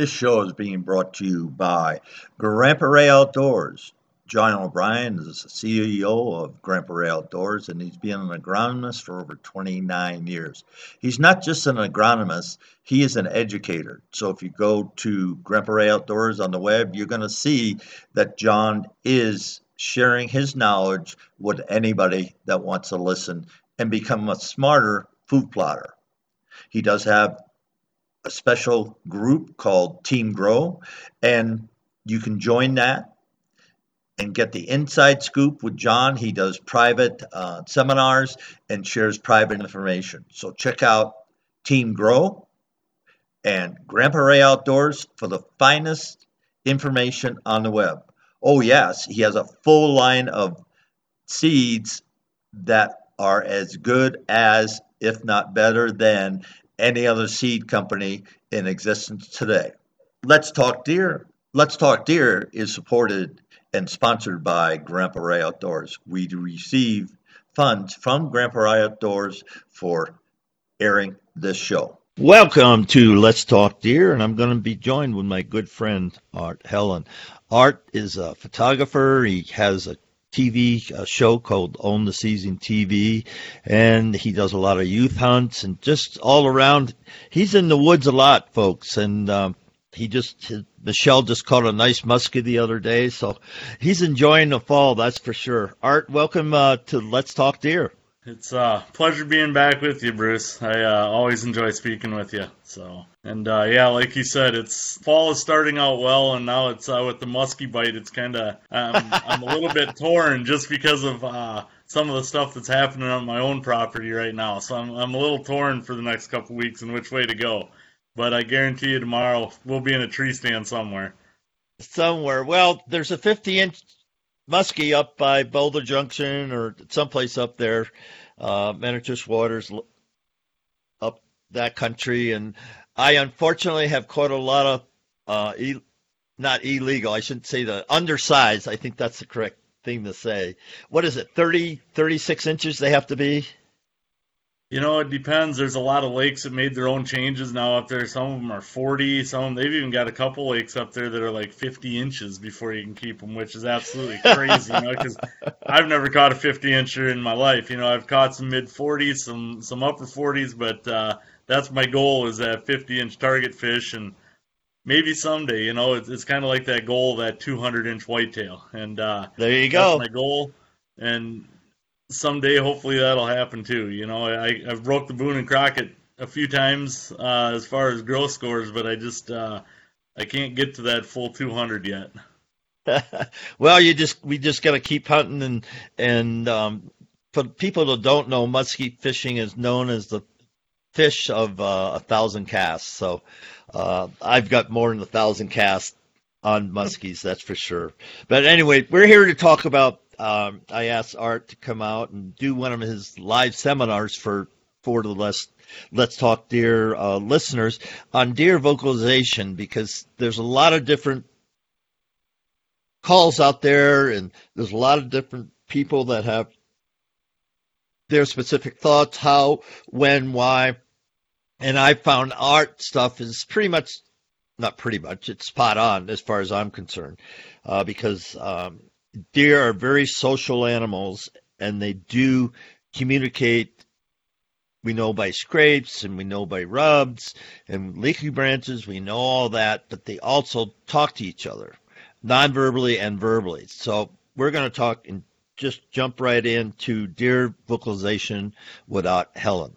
This show is being brought to you by Grandpa Ray Outdoors. John O'Brien is the CEO of Grandpa Ray Outdoors, and he's been an agronomist for over 29 years. He's not just an agronomist, he is an educator. So if you go to Grandpa Ray Outdoors on the web, you're going to see that John is sharing his knowledge with anybody that wants to listen and become a smarter food plotter. He does have a special group called Team Grow, and you can join that and get the inside scoop with John. He does private uh, seminars and shares private information. So check out Team Grow and Grandpa Ray Outdoors for the finest information on the web. Oh, yes, he has a full line of seeds that are as good as, if not better than, any other seed company in existence today. Let's Talk Deer. Let's Talk Deer is supported and sponsored by Grandpa Ray Outdoors. We receive funds from Grandpa Ray Outdoors for airing this show. Welcome to Let's Talk Deer, and I'm going to be joined with my good friend Art Helin. Art is a photographer. He has a TV show called Own the Season TV, and he does a lot of youth hunts and just all around. He's in the woods a lot, folks, and um, he just Michelle just caught a nice muskie the other day, so he's enjoying the fall. That's for sure. Art, welcome uh, to Let's Talk Deer. It's a uh, pleasure being back with you, Bruce. I uh, always enjoy speaking with you. So, and uh, yeah, like you said, it's fall is starting out well, and now it's uh, with the muskie bite. It's kind of um, I'm a little bit torn just because of uh, some of the stuff that's happening on my own property right now. So I'm I'm a little torn for the next couple weeks and which way to go. But I guarantee you, tomorrow we'll be in a tree stand somewhere. Somewhere. Well, there's a 50 inch Muskie up by Boulder Junction or someplace up there, uh, Manitowish Waters, up that country. And I unfortunately have caught a lot of, uh, e- not illegal, I shouldn't say the undersized. I think that's the correct thing to say. What is it, 30, 36 inches they have to be? You know, it depends. There's a lot of lakes that made their own changes now up there. Some of them are 40. Some them, they've even got a couple lakes up there that are like 50 inches before you can keep them, which is absolutely crazy. you know, because I've never caught a 50 incher in my life. You know, I've caught some mid 40s, some some upper 40s, but uh, that's my goal is that 50 inch target fish, and maybe someday, you know, it's, it's kind of like that goal, that 200 inch whitetail, and uh, there you go. my goal, and someday hopefully that'll happen too. You know, I I've broke the Boone and Crockett a few times uh, as far as gross scores, but I just uh, I can't get to that full 200 yet. well, you just we just got to keep hunting and and um, for people that don't know, muskie fishing is known as the fish of uh, a thousand casts. So uh, I've got more than a thousand casts on muskies, that's for sure. But anyway, we're here to talk about um, I asked Art to come out and do one of his live seminars for for the Let's Let's Talk Deer uh, listeners on deer vocalization because there's a lot of different calls out there and there's a lot of different people that have their specific thoughts, how, when, why. And I found art stuff is pretty much, not pretty much, it's spot on as far as I'm concerned, uh, because um, deer are very social animals and they do communicate we know by scrapes and we know by rubs and leafy branches we know all that but they also talk to each other non-verbally and verbally. So we're going to talk and just jump right into deer vocalization with Art Helin.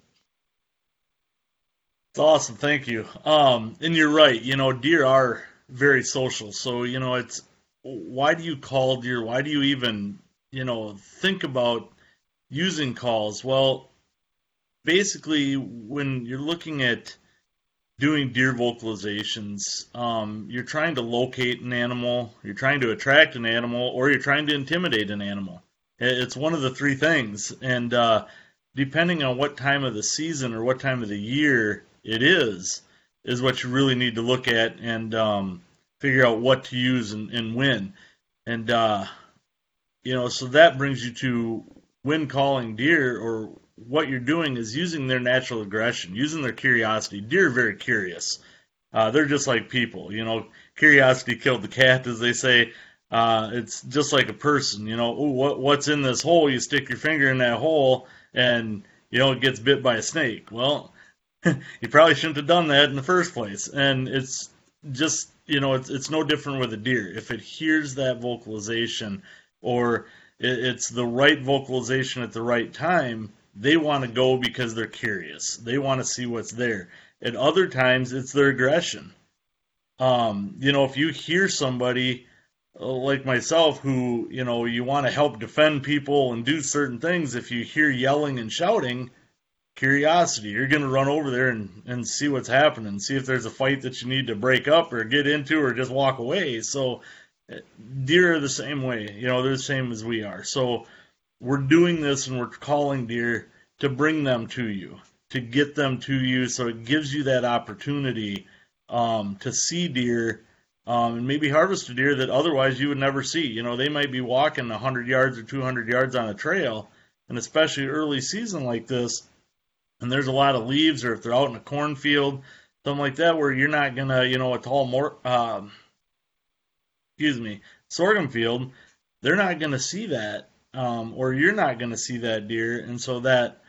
It's awesome. Thank you. Um, and you're right. You know deer are very social. So you know it's why do you call deer? Why do you even, you know, think about using calls? Well, basically, when you're looking at doing deer vocalizations, um, you're trying to locate an animal, you're trying to attract an animal, or you're trying to intimidate an animal. It's one of the three things, and uh, depending on what time of the season or what time of the year it is, is what you really need to look at and um, figure out what to use and, and when. And, uh, you know, so that brings you to when calling deer or what you're doing is using their natural aggression, using their curiosity. Deer are very curious. Uh, they're just like people, you know. Curiosity killed the cat, as they say. Uh, it's just like a person, you know. Ooh, what what's in this hole? You stick your finger in that hole, and you know it gets bit by a snake. Well, you probably shouldn't have done that in the first place. And it's just you know it's it's no different with a deer. If it hears that vocalization, or it, it's the right vocalization at the right time, they want to go because they're curious. They want to see what's there. At other times, it's their aggression. Um, you know, if you hear somebody uh, like myself who, you know, you want to help defend people and do certain things, if you hear yelling and shouting, curiosity, you're going to run over there and, and see what's happening, see if there's a fight that you need to break up or get into or just walk away. So, uh, deer are the same way, you know, they're the same as we are. So, we're doing this and we're calling deer to bring them to you to get them to you. So it gives you that opportunity um, to see deer um, and maybe harvest a deer that otherwise you would never see. You know, they might be walking 100 yards or 200 yards on a trail, and especially early season like this, and there's a lot of leaves, or if they're out in a cornfield, something like that, where you're not gonna, you know, a tall more, uh, excuse me, sorghum field, they're not gonna see that, um, or you're not gonna see that deer, and so that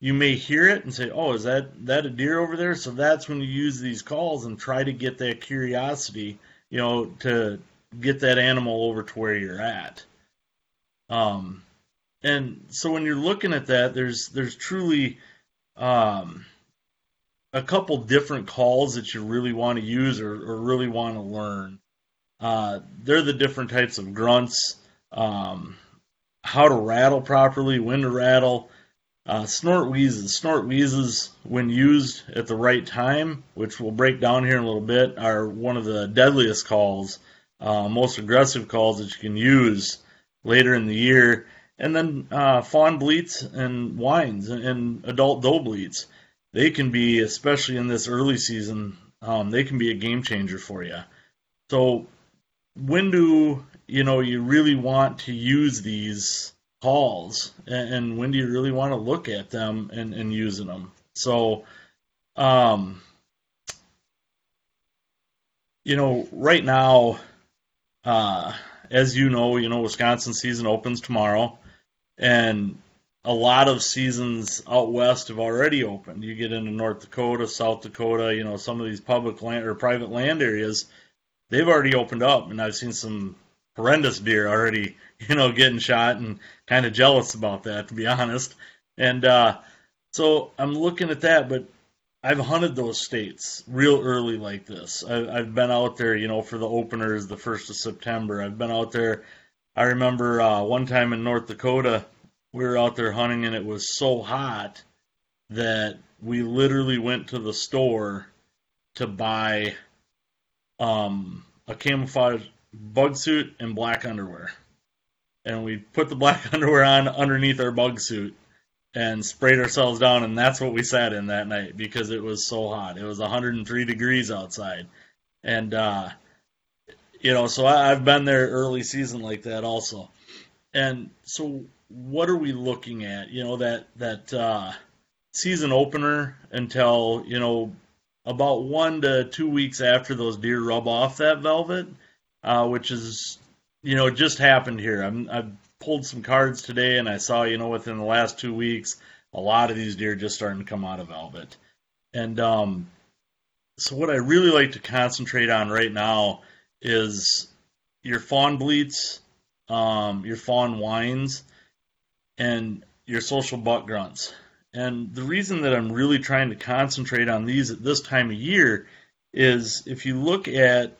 you may hear it and say, "Oh, is that that a deer over there?" So that's when you use these calls and try to get that curiosity, you know, to get that animal over to where you're at. Um, and so when you're looking at that, there's there's truly um, a couple different calls that you really want to use or, or really want to learn. Uh, they're the different types of grunts, um, how to rattle properly, when to rattle uh, snort wheezes. Snort wheezes, when used at the right time, which we'll break down here in a little bit, are one of the deadliest calls, uh, most aggressive calls that you can use later in the year. And then uh, fawn bleats and whines and adult doe bleats. They can be, especially in this early season, um, they can be a game changer for you. So, when do you know you really want to use these calls and, and, when do you really want to look at them and, and using them so um, you know right now uh, as you know you know wisconsin season opens tomorrow and a lot of seasons out west have already opened you get into north dakota south dakota you know some of these public land or private land areas they've already opened up and i've seen some horrendous deer already you know, getting shot and kind of jealous about that, to be honest. And uh, so I'm looking at that, but I've hunted those states real early like this. I, have been out there, you know, for the openers the first of September. I've been out there. I remember uh, one time in North Dakota, we were out there hunting, and it was so hot that we literally went to the store to buy um, a camouflage bug suit and black underwear. And we put the black underwear on underneath our bug suit and sprayed ourselves down and that's what we sat in that night because it was so hot. It was 103 degrees outside. And uh, you know so I, have been there early season like that also and so what are we looking at you know that that uh, season opener until you know about one to two weeks after those deer rub off that velvet uh, which is you know, just happened here. I'm, I pulled some cards today, and I saw, you know, within the last two weeks, a lot of these deer just starting to come out of velvet. And um, so, what I really like to concentrate on right now is your fawn bleats, um, your fawn whines, and your social buck grunts. And the reason that I'm really trying to concentrate on these at this time of year is if you look at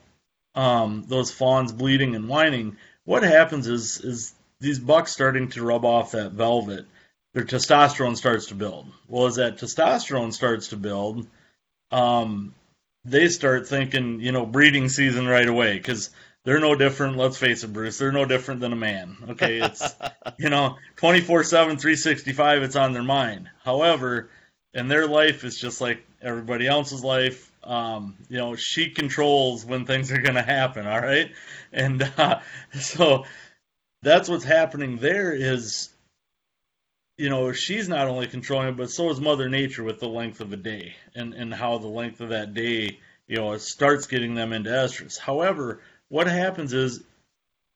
um, those fawns bleeding and whining, what happens is is these bucks starting to rub off that velvet, their testosterone starts to build. Well, as that testosterone starts to build, um, they start thinking, you know, breeding season right away because they're no different. Let's face it, Bruce. They're no different than a man. Okay, it's you know, 24/7, 365. It's on their mind. However, in their life, it's just like everybody else's life um, you know, she controls when things are going to happen. All right, and uh, so that's what's happening there. Is you know she's not only controlling it, but so is Mother Nature with the length of a day and and how the length of that day you know, starts getting them into estrus. However, what happens is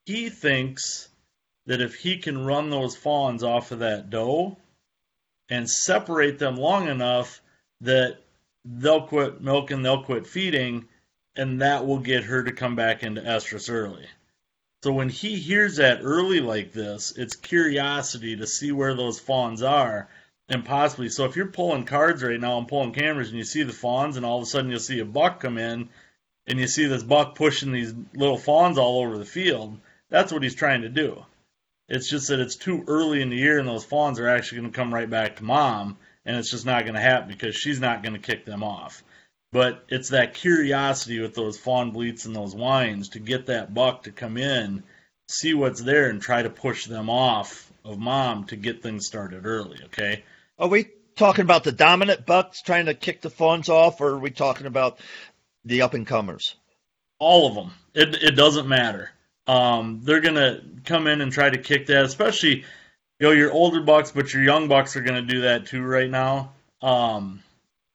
he thinks that if he can run those fawns off of that doe and separate them long enough that they'll quit milking, they'll quit feeding, and that will get her to come back into estrus early. So when he hears that early like this, it's curiosity to see where those fawns are and possibly. So if you're pulling cards right now and pulling cameras and you see the fawns and all of a sudden you'll see a buck come in and you see this buck pushing these little fawns all over the field, that's what he's trying to do. It's just that it's too early in the year and those fawns are actually going to come right back to mom and it's just not going to happen because she's not going to kick them off. But it's that curiosity with those fawn bleats and those whines to get that buck to come in, see what's there, and try to push them off of mom to get things started early. Okay. Are we talking about the dominant bucks trying to kick the fawns off, or are we talking about the up and comers? All of them. It it doesn't matter. Um, they're gonna come in and try to kick that, especially you know your older bucks, but your young bucks are gonna do that too right now. Um,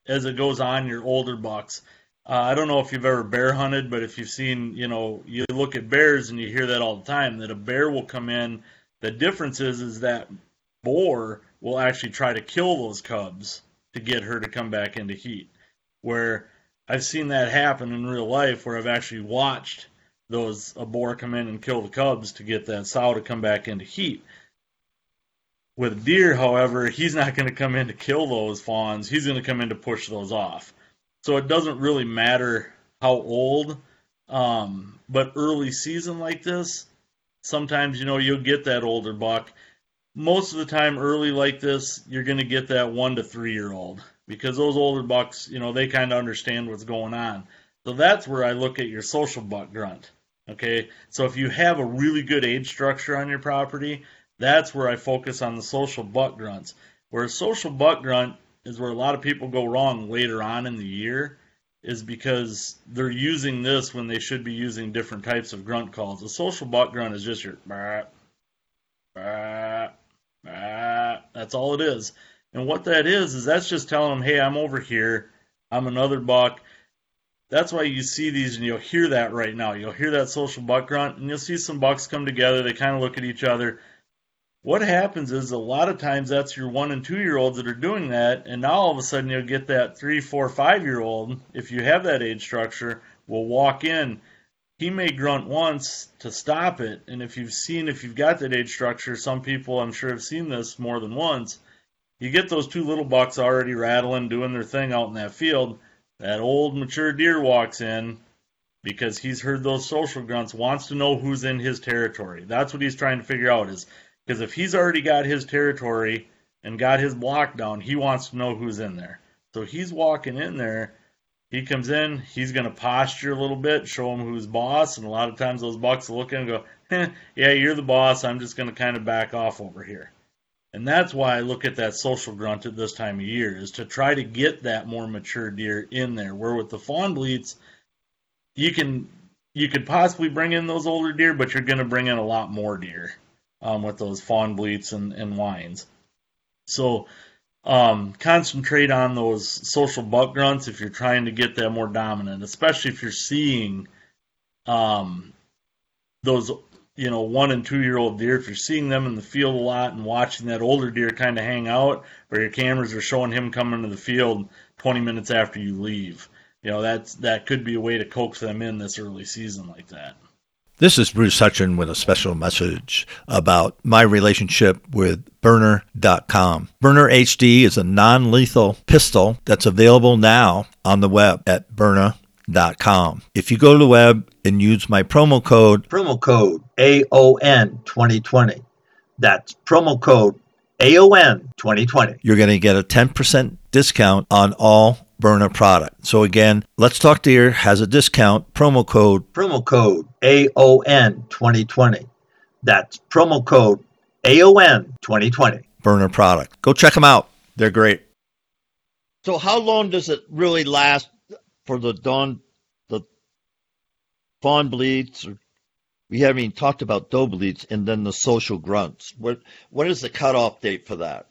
as it goes on, your older bucks. Uh, I don't know if you've ever bear hunted, but if you've seen, you know, you look at bears and you hear that all the time that a bear will come in. The difference is, is that boar will actually try to kill those cubs to get her to come back into heat. Where I've seen that happen in real life, where I've actually watched those a boar come in and kill the cubs to get that sow to come back into heat. With deer, however, he's not going to come in to kill those fawns. He's going to come in to push those off. So it doesn't really matter how old, um, but early season like this, sometimes you know you'll get that older buck. Most of the time, early like this, you're going to get that one to three year old because those older bucks, you know, they kind of understand what's going on. So that's where I look at your social buck grunt. Okay, so if you have a really good age structure on your property, that's where I focus on the social buck grunts. Where a social buck grunt is where a lot of people go wrong later on in the year is because they're using this when they should be using different types of grunt calls. A social buck grunt is just your bah, bah, bah. that's all it is. And what that is is that's just telling them, hey, I'm over here. I'm another buck. That's why you see these and you'll hear that right now. You'll hear that social buck grunt and you'll see some bucks come together. They kind of look at each other what happens is a lot of times that's your one and two year olds that are doing that, and now all of a sudden you'll get that three, four, five year old, if you have that age structure, will walk in. He may grunt once to stop it, and if you've seen, if you've got that age structure, some people I'm sure have seen this more than once. You get those two little bucks already rattling, doing their thing out in that field. That old mature deer walks in because he's heard those social grunts, wants to know who's in his territory. That's what he's trying to figure out is because if he's already got his territory and got his block down, he wants to know who's in there. So he's walking in there. He comes in, he's going to posture a little bit, show him who's boss. And a lot of times those bucks will look in and go, eh, Yeah, you're the boss. I'm just going to kind of back off over here. And that's why I look at that social grunt at this time of year, is to try to get that more mature deer in there. Where with the fawn bleats, you can you could possibly bring in those older deer, but you're going to bring in a lot more deer um, with those fawn bleats and, and whines. So um, concentrate on those social buck grunts if you're trying to get that more dominant, especially if you're seeing um, those you know one and two year old deer. If you're seeing them in the field a lot and watching that older deer kind of hang out, where your cameras are showing him coming to the field 20 minutes after you leave, you know that's that could be a way to coax them in this early season like that. This is Bruce Hutchin with a special message about my relationship with Byrna.com. Byrna HD is a non lethal pistol that's available now on the web at Byrna.com. If you go to the web and use my promo code, promo code AON 2020, that's promo code AON 2020, you're going to get a 10% discount on all Byrna product. So again, Let's Talk Deer has a discount promo code promo code AON 2020. That's promo code AON 2020. Byrna product. Go check them out. They're great. So how long does it really last for the dawn the fawn bleeds? or we haven't even talked about doe bleats and then the social grunts. What what is the cutoff date for that?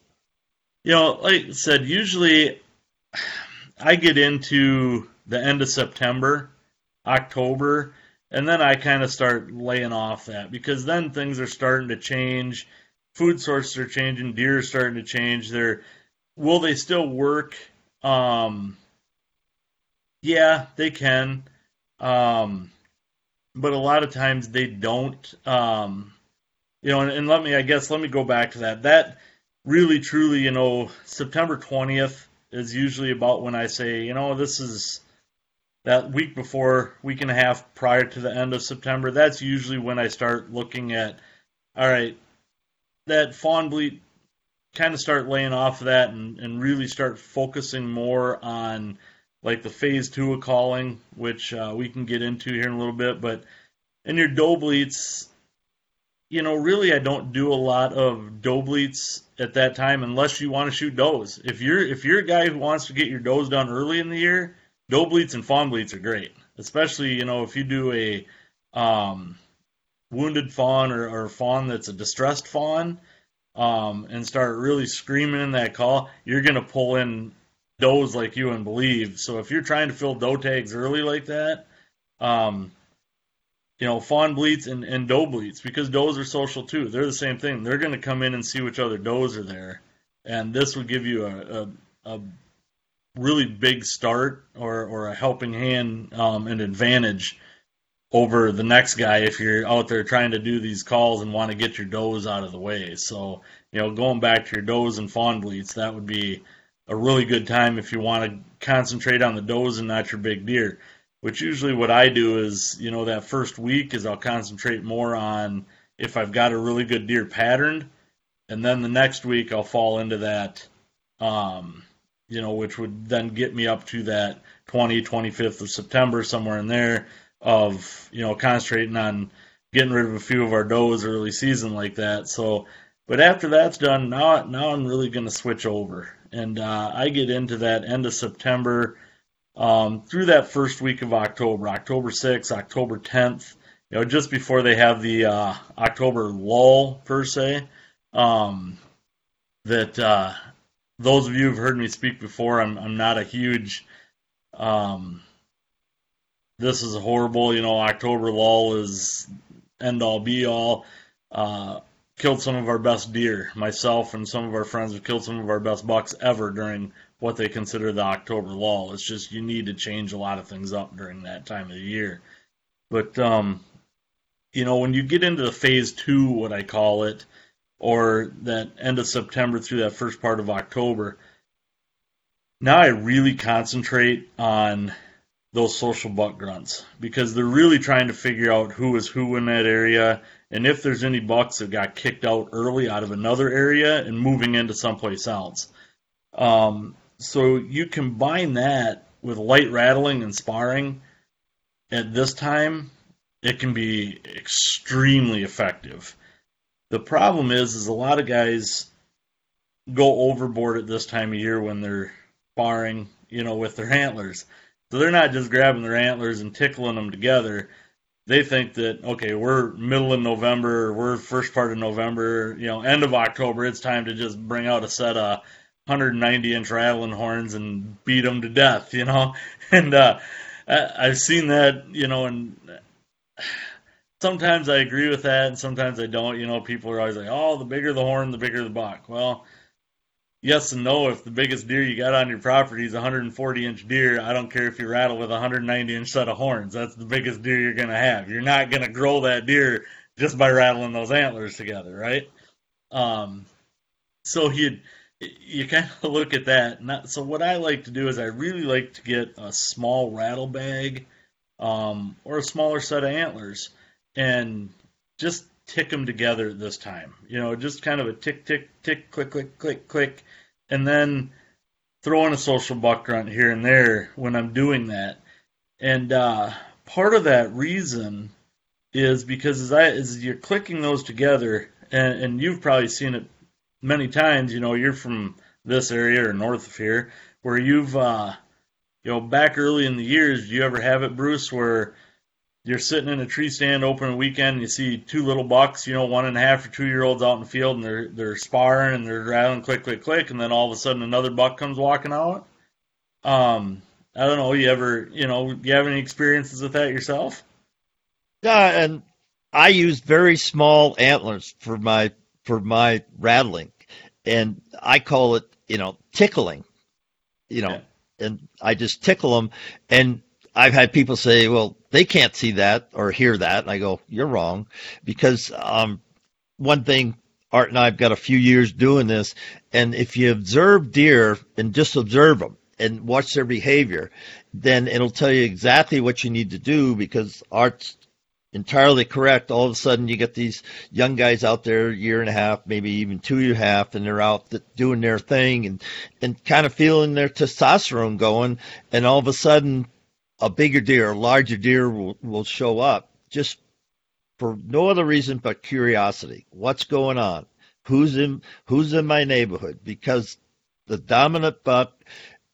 You know, like I said, usually I get into the end of September, October, and then I kind of start laying off that because then things are starting to change. Food sources are changing, deer are starting to change. They're will they still work? Um, yeah, they can. Um, but a lot of times they don't. Um, you know, and, and, let me, I guess, let me go back to that. That really, truly, you know, September 20th is usually about when I say, you know, this is that week before, week and a half prior to the end of September. That's usually when I start looking at, all right, that fawn bleat, kind of start laying off of that and, and really start focusing more on like the phase two of calling, which uh, we can get into here in a little bit. But in your doe bleats, you know, really, I don't do a lot of doe bleats at that time unless you want to shoot does. If you're if you're a guy who wants to get your does done early in the year, doe bleats and fawn bleats are great. Especially, you know, if you do a um, wounded fawn or, or fawn that's a distressed fawn, um, and start really screaming in that call, you're gonna pull in does like you and believe. So if you're trying to fill doe tags early like that, um, you know, fawn bleats and, and doe bleats because does are social too. They're the same thing. They're going to come in and see which other does are there, and this would give you a, a, a really big start or, or a helping hand, um, an advantage over the next guy if you're out there trying to do these calls and want to get your does out of the way. So, you know, going back to your does and fawn bleats, that would be a really good time if you want to concentrate on the does and not your big deer. Which usually what I do is, you know, that first week is I'll concentrate more on if I've got a really good deer patterned, and then the next week I'll fall into that, um, you know, which would then get me up to that 20, 25th of September, somewhere in there, of, you know, concentrating on getting rid of a few of our does early season like that. So, but after that's done, now now I'm really going to switch over and uh, I get into that end of September um, through that first week of October, October 6th, October 10th. You know, just before they have the uh, October lull per se. Um, that uh, those of you who've heard me speak before, I'm I'm not a huge. Um, this is horrible. You know, October lull is end all be all. Uh, killed some of our best deer. Myself and some of our friends have killed some of our best bucks ever during what they consider the October lull. It's just you need to change a lot of things up during that time of the year. But um, you know, when you get into the phase two, what I call it, or that end of September through that first part of October, now I really concentrate on those social buck grunts because they're really trying to figure out who is who in that area and if there's any bucks that got kicked out early out of another area and moving into someplace else. Um, so you combine that with light rattling and sparring at this time, it can be extremely effective. The problem is, is a lot of guys go overboard at this time of year when they're sparring, you know, with their antlers. So they're not just grabbing their antlers and tickling them together they think that okay, we're middle of November, we're first part of November, you know, end of October. It's time to just bring out a set of 190 inch rattling horns and beat them to death, you know. And uh, I've seen that, you know, and sometimes I agree with that, and sometimes I don't. You know, people are always like, "Oh, the bigger the horn, the bigger the buck." Well, yes and no. If the biggest deer you got on your property is a 140 inch deer, I don't care if you rattle with a 190 inch set of horns. That's the biggest deer you're to have. You're not to grow that deer just by rattling those antlers together, right? Um, so you you kind of look at that. So what I like to do is I really like to get a small rattle bag um, or a smaller set of antlers and just tick them together this time. You know, just kind of a tick, tick, tick, click, click, click, click, and then throw in a social buck grunt here and there when I'm doing that. And uh, part of that reason is because as, I, as you're clicking those together, and, and you've probably seen it many times. You know, you're from this area or north of here, where you've, uh, you know, back early in the years, do you ever have it, Bruce, where you're sitting in a tree stand open a weekend and you see two little bucks, you know, one and a half or two year olds out in the field and they're they're sparring and they're rattling click click click and then all of a sudden another buck comes walking out. Um, I don't know. You ever, you know, you have any experiences with that yourself? Yeah, and I use very small antlers for my for my rattling, and I call it, you know, tickling. You know, yeah. and I just tickle them, and I've had people say, well, they can't see that or hear that. And I go, you're wrong. Because um, one thing, Art and I have got a few years doing this. And if you observe deer and just observe them and watch their behavior, then it'll tell you exactly what you need to do because Art's entirely correct. All of a sudden, you get these young guys out there, year and a half, maybe even two and a half, and they're out doing their thing and and kind of feeling their testosterone going. And all of a sudden, a bigger deer, a larger deer will, will show up just for no other reason but curiosity. What's going on? Who's in who's in my neighborhood? Because the dominant buck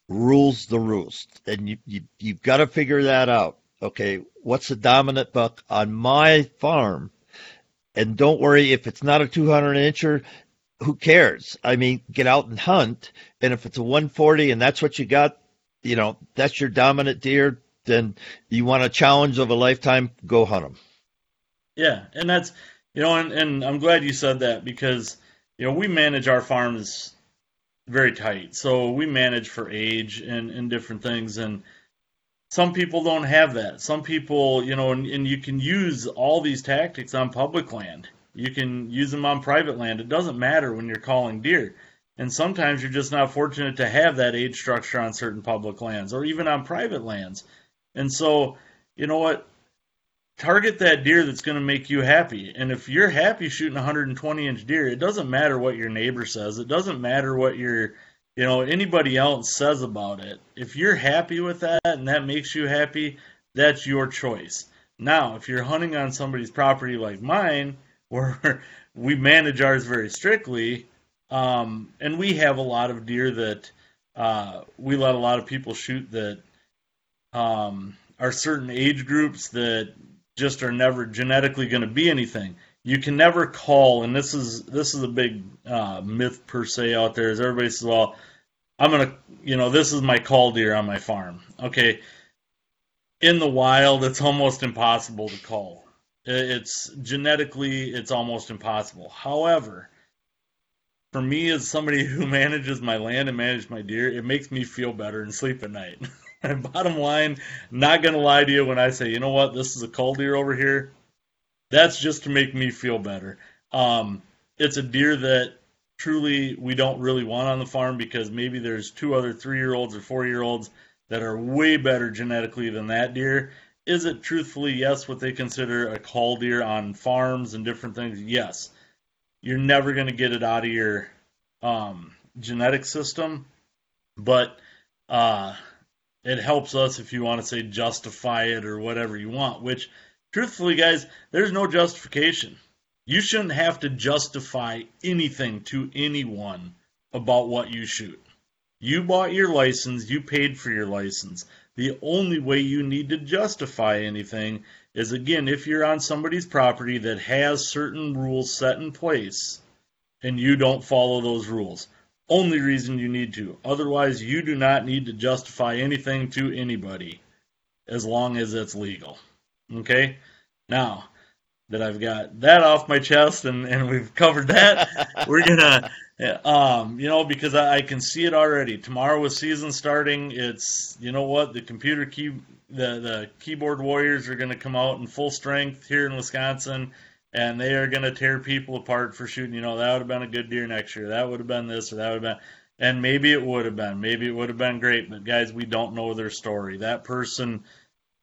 rules the roost, and you, you you've got to figure that out. Okay, what's the dominant buck on my farm? And don't worry if it's not a 200 incher. Who cares? I mean, get out and hunt. And if it's a 140 and that's what you got, you know, that's your dominant deer then you want a challenge of a lifetime, go hunt them. Yeah, and that's you know, and, and I'm glad you said that because you know we manage our farms very tight, so we manage for age and and different things, and some people don't have that. Some people, you know, and, and you can use all these tactics on public land. You can use them on private land. It doesn't matter when you're calling deer. And sometimes you're just not fortunate to have that age structure on certain public lands or even on private lands. And so, you know what? Target that deer that's going to make you happy. And if you're happy shooting 120 inch deer, it doesn't matter what your neighbor says. It doesn't matter what your, you know, anybody else says about it. If you're happy with that and that makes you happy, that's your choice. Now, if you're hunting on somebody's property like mine, where we manage ours very strictly, um, and we have a lot of deer that uh, we let a lot of people shoot that um, are certain age groups that just are never genetically going to be anything. You can never cull, and this is this is a big uh, myth per se out there. Is everybody says, "Well, I'm gonna, you know, this is my cull deer on my farm." Okay, in the wild, it's almost impossible to cull. It's genetically, it's almost impossible. However, for me as somebody who manages my land and manages my deer, it makes me feel better and sleep at night. and bottom line, not gonna lie to you when I say, you know what, this is a cull deer over here. That's just to make me feel better. Um, it's a deer that truly we don't really want on the farm because maybe there's two other three year olds or four year olds that are way better genetically than that deer. Is it truthfully, yes, what they consider a cull deer on farms and different things? Yes. You're never going to get it out of your um, genetic system, but uh, it helps us if you want to say justify it or whatever you want, which truthfully, guys, there's no justification. You shouldn't have to justify anything to anyone about what you shoot. You bought your license, you paid for your license. The only way you need to justify anything is again if you're on somebody's property that has certain rules set in place and you don't follow those rules only reason you need to. Otherwise, you do not need to justify anything to anybody as long as it's legal. Okay? Now that I've got that off my chest and, and we've covered that, we're gonna um, you know, because I, I, can see it already. Tomorrow with season starting, it's you know what, the computer key the, the keyboard warriors are gonna come out in full strength here in Wisconsin and they are to tear people apart for shooting. You know, that would have been a good deer next year. That would have been this or that would have been. And maybe it would have been. Maybe it would have been great. But guys, we don't know their story. That person,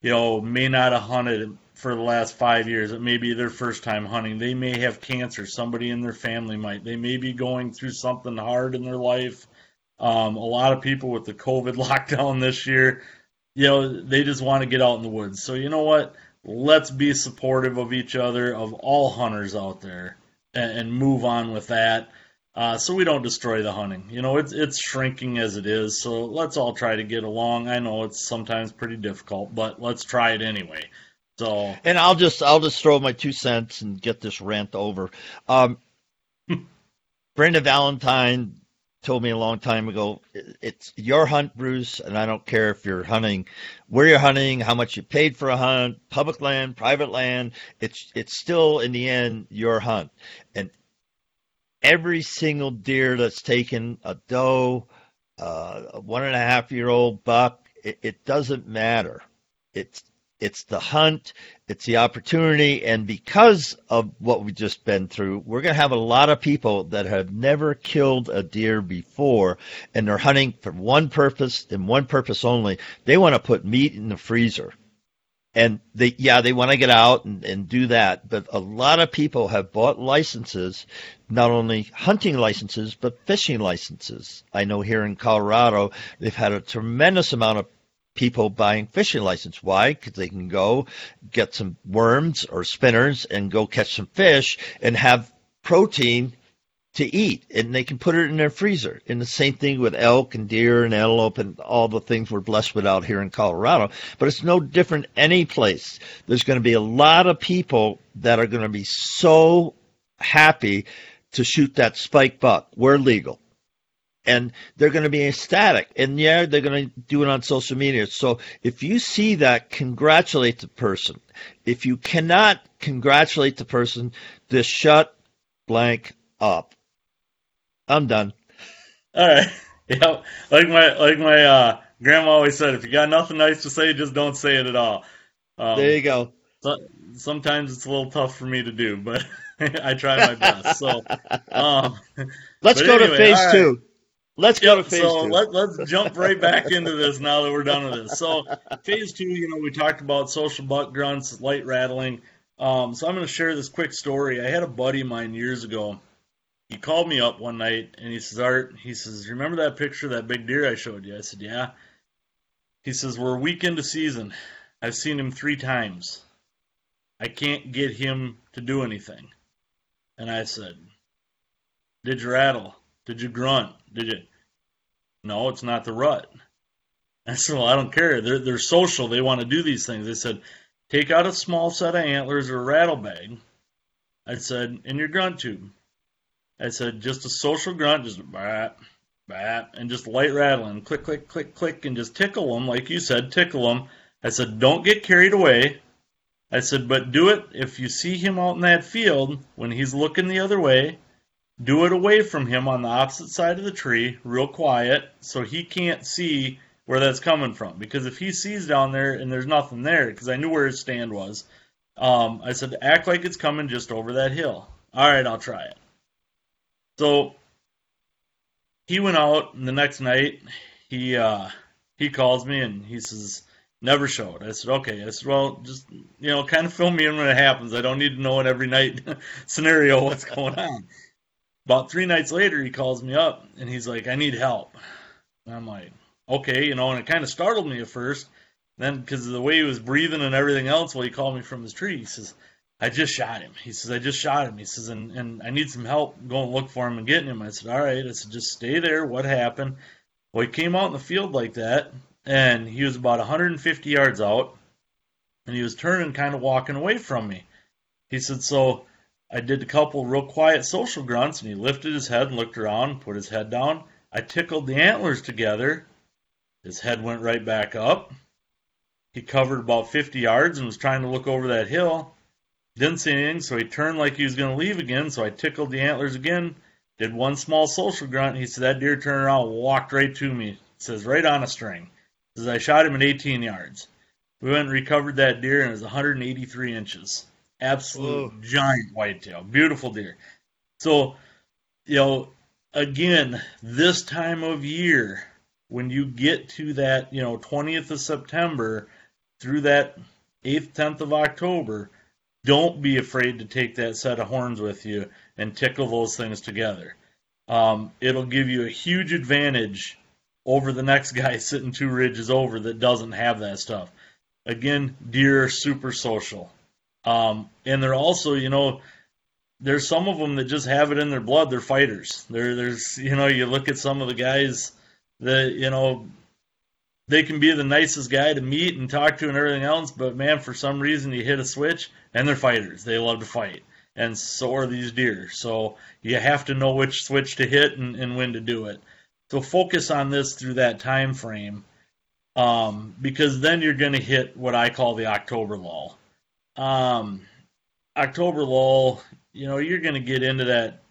you know, may not have hunted for the last five years. It may be their first time hunting. They may have cancer. Somebody in their family might. They may be going through something hard in their life. Um, a lot of people with the COVID lockdown this year, you know, they just want to get out in the woods. So you know what? let's be supportive of each other, of all hunters out there, and, and move on with that. Uh, so we don't destroy the hunting. You know, it's it's shrinking as it is. So let's all try to get along. I know it's sometimes pretty difficult, but let's try it anyway. So and I'll just I'll just throw my two cents and get this rant over. Um, Brenda Valentine told me a long time ago, it's your hunt, Bruce, and I don't care if you're hunting, where you're hunting, how much you paid for a hunt, public land, private land. It's it's still in the end your hunt, and every single deer that's taken, a doe, uh, a one and a half year old buck, it, it doesn't matter. It's it's the hunt, it's the opportunity, and because of what we've just been through, we're going to have a lot of people that have never killed a deer before, and they're hunting for one purpose and one purpose only. They want to put meat in the freezer. And they, yeah, they want to get out and, and do that, but a lot of people have bought licenses, not only hunting licenses, but fishing licenses. I know here in Colorado, they've had a tremendous amount of people buying fishing license. Why? Because they can go get some worms or spinners and go catch some fish and have protein to eat and they can put it in their freezer. And the same thing with elk and deer and antelope and all the things we're blessed with out here in Colorado. But it's no different any place. There's going to be a lot of people that are going to be so happy to shoot that spike buck. We're legal and they're going to be ecstatic. And yeah, they're going to do it on social media. So if you see that, congratulate the person. If you cannot congratulate the person, just shut blank up. I'm done. All right. Yeah, like my like my uh, grandma always said, if you got nothing nice to say, just don't say it at all. Um, there you go. So, sometimes it's a little tough for me to do, but I try my best. So, um, let's go anyway, to phase right. two. Let's go to phase so two. Let, let's jump right back into this now that we're done with this. So, phase two, you know, we talked about social buck grunts, light rattling. Um, so, I'm going to share this quick story. I had a buddy of mine years ago. He called me up one night and he says, Art, he says, remember that picture of that big deer I showed you? I said, yeah. He says, we're a week into season. I've seen him three times. I can't get him to do anything. And I said, Did you rattle? Did you grunt? Did you? No, it's not the rut. I said, well, I don't care. They're, they're social. They want to do these things. They said, take out a small set of antlers or a rattle bag. I said, in your grunt tube. I said, just a social grunt, just bat, bat, and just light rattling, click, click, click, click, and just tickle them, like you said, tickle them. I said, don't get carried away. I said, but do it if you see him out in that field when he's looking the other way do it away from him on the opposite side of the tree, real quiet, so he can't see where that's coming from. Because if he sees down there and there's nothing there, because I knew where his stand was, um, I said, act like it's coming just over that hill. All right, I'll try it. So he went out, and the next night he uh, he calls me and he says, never showed. I said, okay. I said, well, just you know, kind of fill me in when it happens. I don't need to know in every night scenario what's going on. About three nights later, he calls me up and he's like, I need help. And I'm like, okay, you know, and it kind of startled me at first. Then, because of the way he was breathing and everything else, while he called me from his tree, he says, I just shot him. He says, I just shot him. He says, and, and I need some help going look for him and getting him. I said, all right. I said, just stay there. What happened? Well, he came out in the field like that, and he was about 150 yards out, and he was turning, kind of walking away from me. He said, so I did a couple real quiet social grunts, and he lifted his head and looked around, put his head down. I tickled the antlers together. His head went right back up. He covered about 50 yards and was trying to look over that hill. Didn't see anything, so he turned like he was going to leave again. So I tickled the antlers again, did one small social grunt. He said, That deer turned around, walked right to me. It says, right on a string. Says, I shot him at 18 yards. We went and recovered that deer, and it was 183 inches. Absolute Whoa. giant whitetail. Beautiful deer. So, you know, again, this time of year, when you get to that, you know, 20th of September through that 8th, 10th of October, don't be afraid to take that set of horns with you and tickle those things together. Um, it'll give you a huge advantage over the next guy sitting two ridges over that doesn't have that stuff. Again, deer are super social. Um, and they're also, you know, there's some of them that just have it in their blood. They're fighters. There, there's, you know, you look at some of the guys that, you know, they can be the nicest guy to meet and talk to and everything else, but man, for some reason you hit a switch and they're fighters. They love to fight. And so are these deer. So you have to know which switch to hit and, and when to do it. So focus on this through that time frame, um, because then you're going to hit what I call the October lull. Um, October lull, you know, you're going to get into that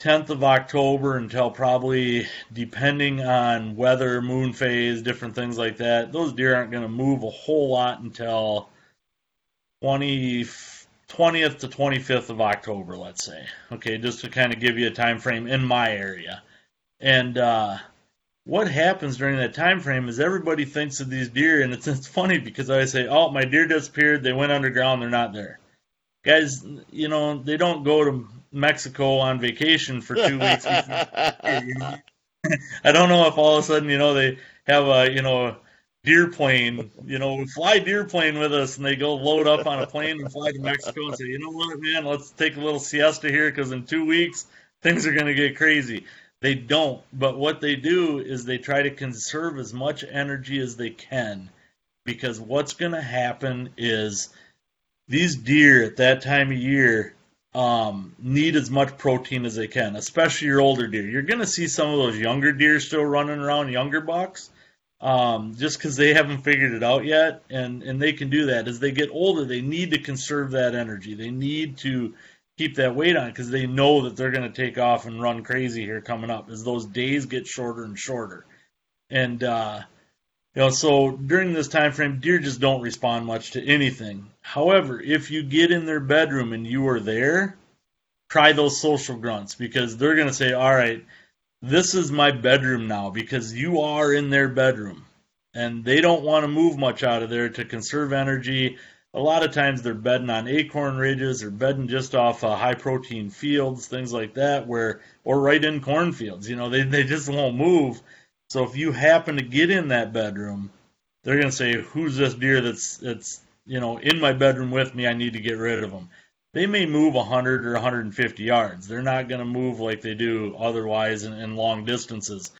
10th of October until probably, depending on weather, moon phase, different things like that. Those deer aren't going to move a whole lot until 20, 20th to 25th of October, let's say. Okay, just to kind of give you a time frame in my area. And uh, what happens during that time frame is everybody thinks of these deer, and it's, it's funny because I say, "Oh, my deer disappeared. They went underground. They're not there." Guys, you know they don't go to Mexico on vacation for two weeks. I don't know if all of a sudden you know they have a you know deer plane, you know, fly deer plane with us, and they go load up on a plane and fly to Mexico and say, you know what, man, let's take a little siesta here because in two weeks things are going to get crazy. They don't. But what they do is they try to conserve as much energy as they can because what's going to happen is these deer at that time of year um, need as much protein as they can, especially your older deer. You're going to see some of those younger deer still running around, younger bucks, um, just because they haven't figured it out yet, and and they can do that. As they get older, they need to conserve that energy. They need to keep that weight on because they know that they're going to take off and run crazy here coming up as those days get shorter and shorter. And uh, you know, so during this time frame, deer just don't respond much to anything. However, if you get in their bedroom and you are there, try those social grunts because they're going to say, "All right, this is my bedroom now," because you are in their bedroom, and they don't want to move much out of there to conserve energy a lot of times they're bedding on acorn ridges or bedding just off uh, high protein fields, things like that, where or right in cornfields. You know, they they just won't move. So if you happen to get in that bedroom, they're gonna say, "Who's this deer that's that's you know in my bedroom with me? I need to get rid of them." They may move 100 or 150 yards. They're not going to move like they do otherwise in, in long distances.